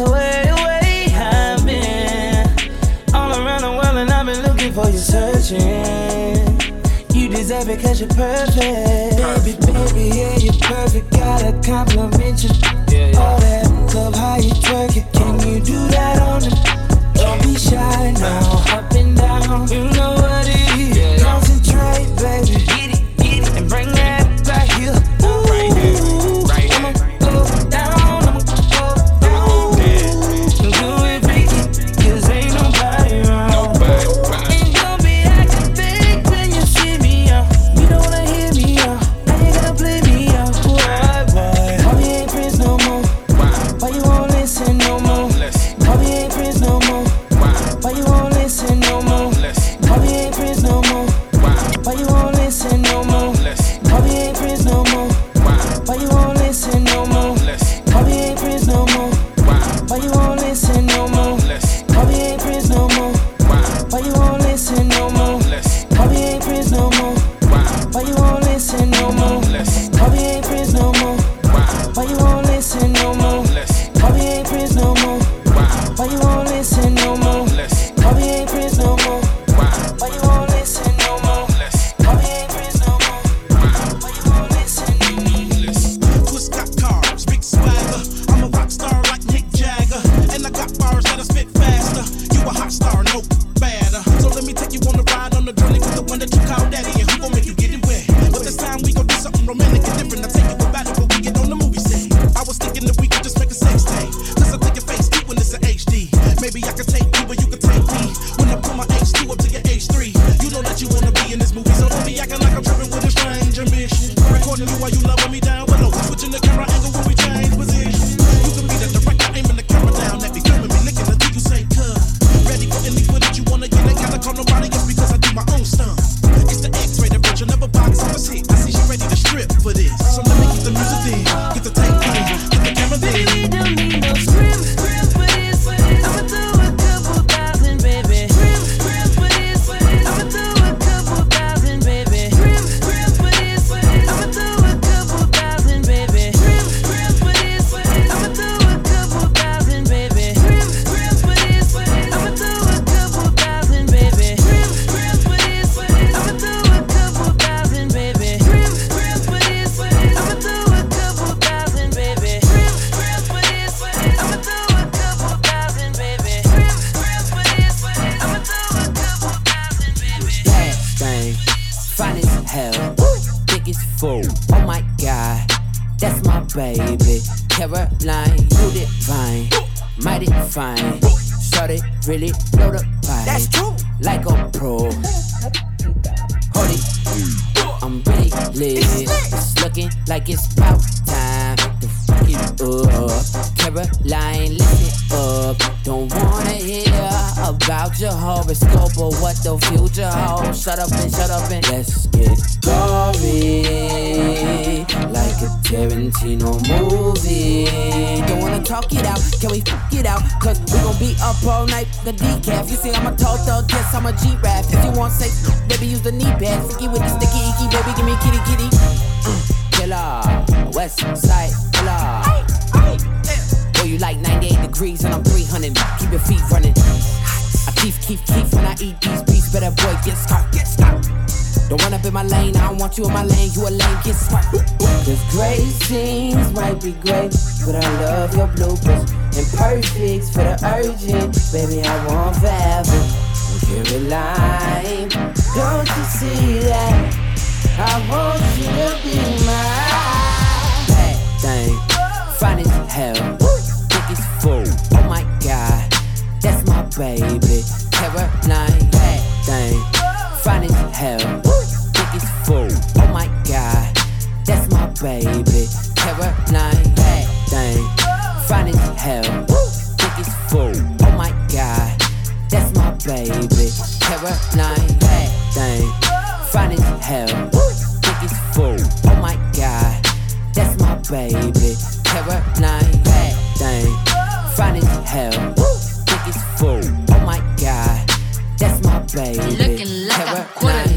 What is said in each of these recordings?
Way, way I've been all around the world and I've been looking for you, searching. You deserve it cause you're perfect. Baby, baby, yeah, you're perfect. Gotta compliment you. Yeah, yeah. All that club, how you twerk it. Can you do that on the? Don't be shy now. Up and down, you know what it is. Concentrate, baby. call daddy Caroline, listen up. Don't wanna hear about your horoscope or what the future holds. Shut up and shut up and let's get gory. Like a Tarantino movie. Don't wanna talk it out, can we fuck it out? Cause we gon' be up all night, the decaf. You see, I'm a thug, yes, I'm a G-Rap. If you want sex, baby, use the knee pad. Sticky with the sticky icky, baby, give me kitty kitty. Uh, killer, west side degrees and I'm 300. Keep your feet running. I keep, keep, keep when I eat these beats. Better boy, get stuck, get stuck. Don't run up in my lane, I don't want you in my lane. You a lame, get smart. Cause great scenes might be great, but I love your bloopers. And perfects for the urgent, baby, I want forever. Caroline, don't you see that? I want you to be mine. Bad thing, fine as hell, full. Oh my god, that's my baby. Caroline, bad thing, fine as hell, thick as full. Oh my god, that's my baby. Caroline, bad thing, fine as hell, thick as full. Oh my god, that's my baby. Caroline, bad thing, fine as hell, thick as full. Oh my god, that's my baby. Caroline, fine as hell, thick as full. Oh my god, that's my baby. Looking like a quarter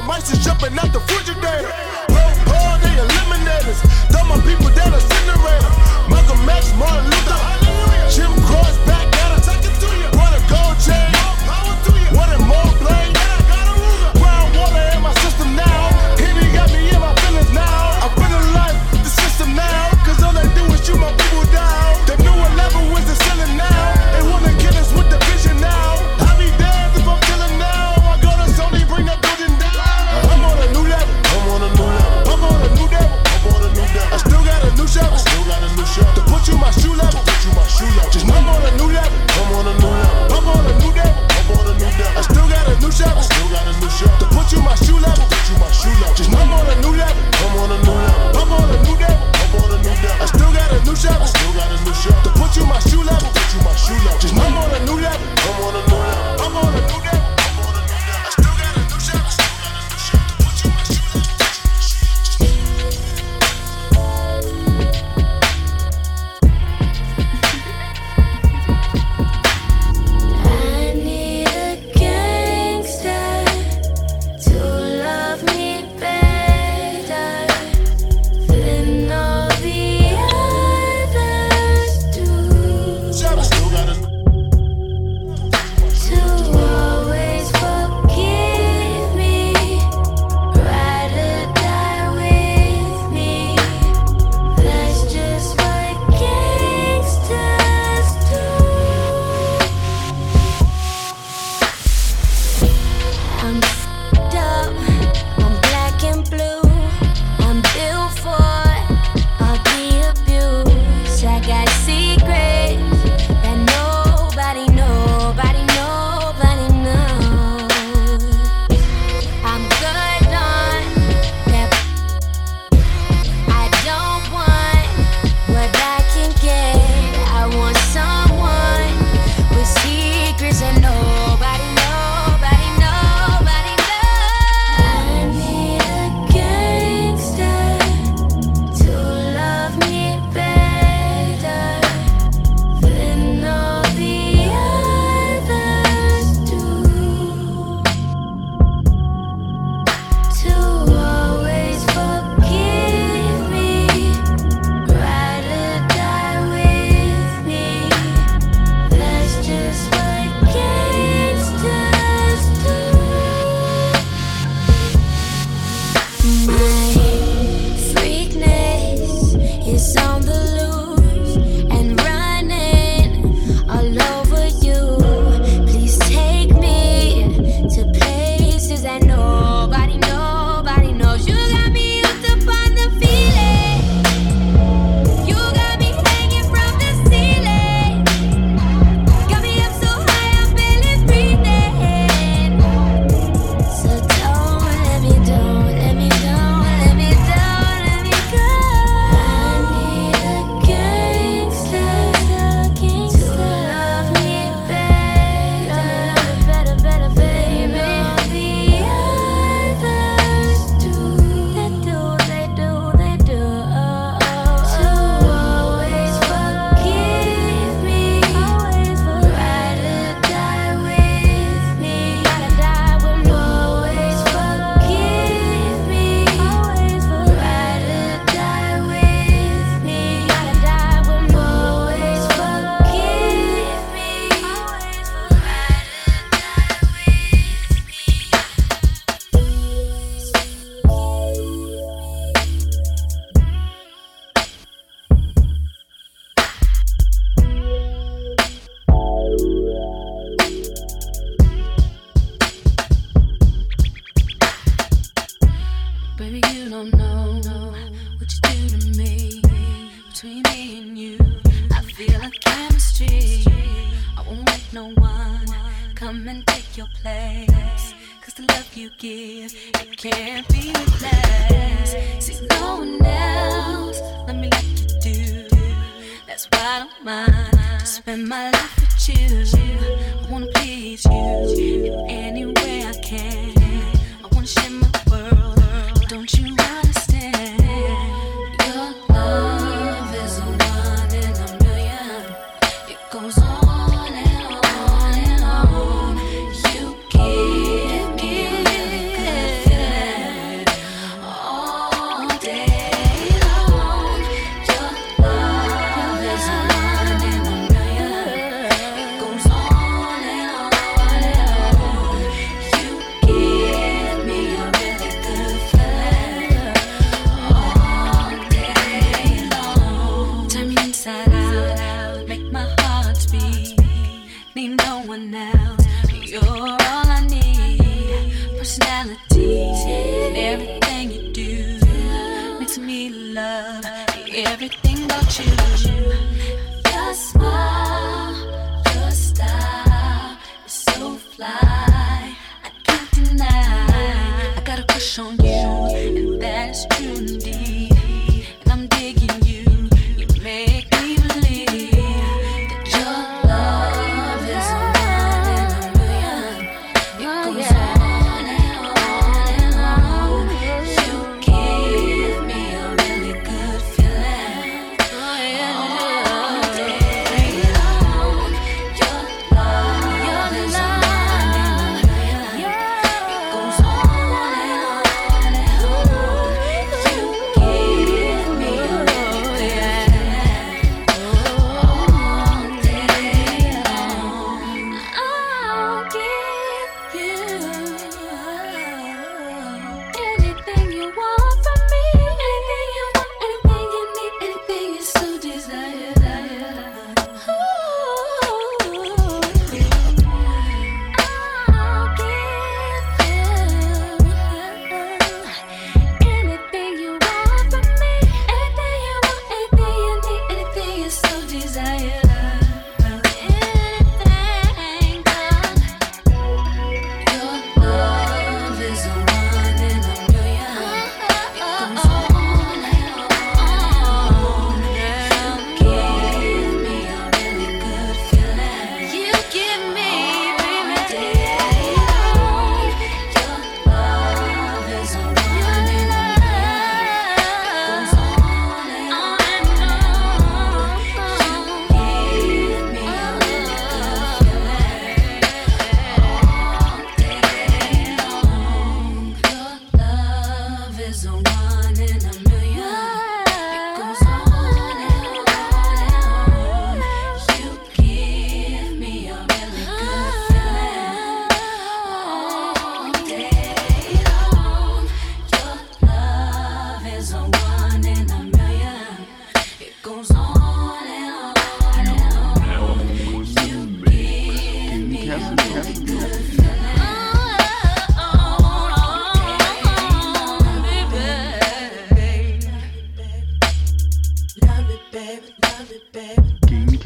Throwing mice is jumping out the refrigerator. Roll Paul, they eliminators. Throw my people down a incinerator. Malcolm X, Martin Luther. Jim Cross back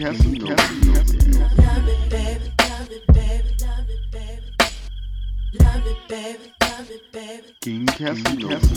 Casino. Love it, baby, love it, baby, love it, baby. Love it, baby, love it, baby. King Casino.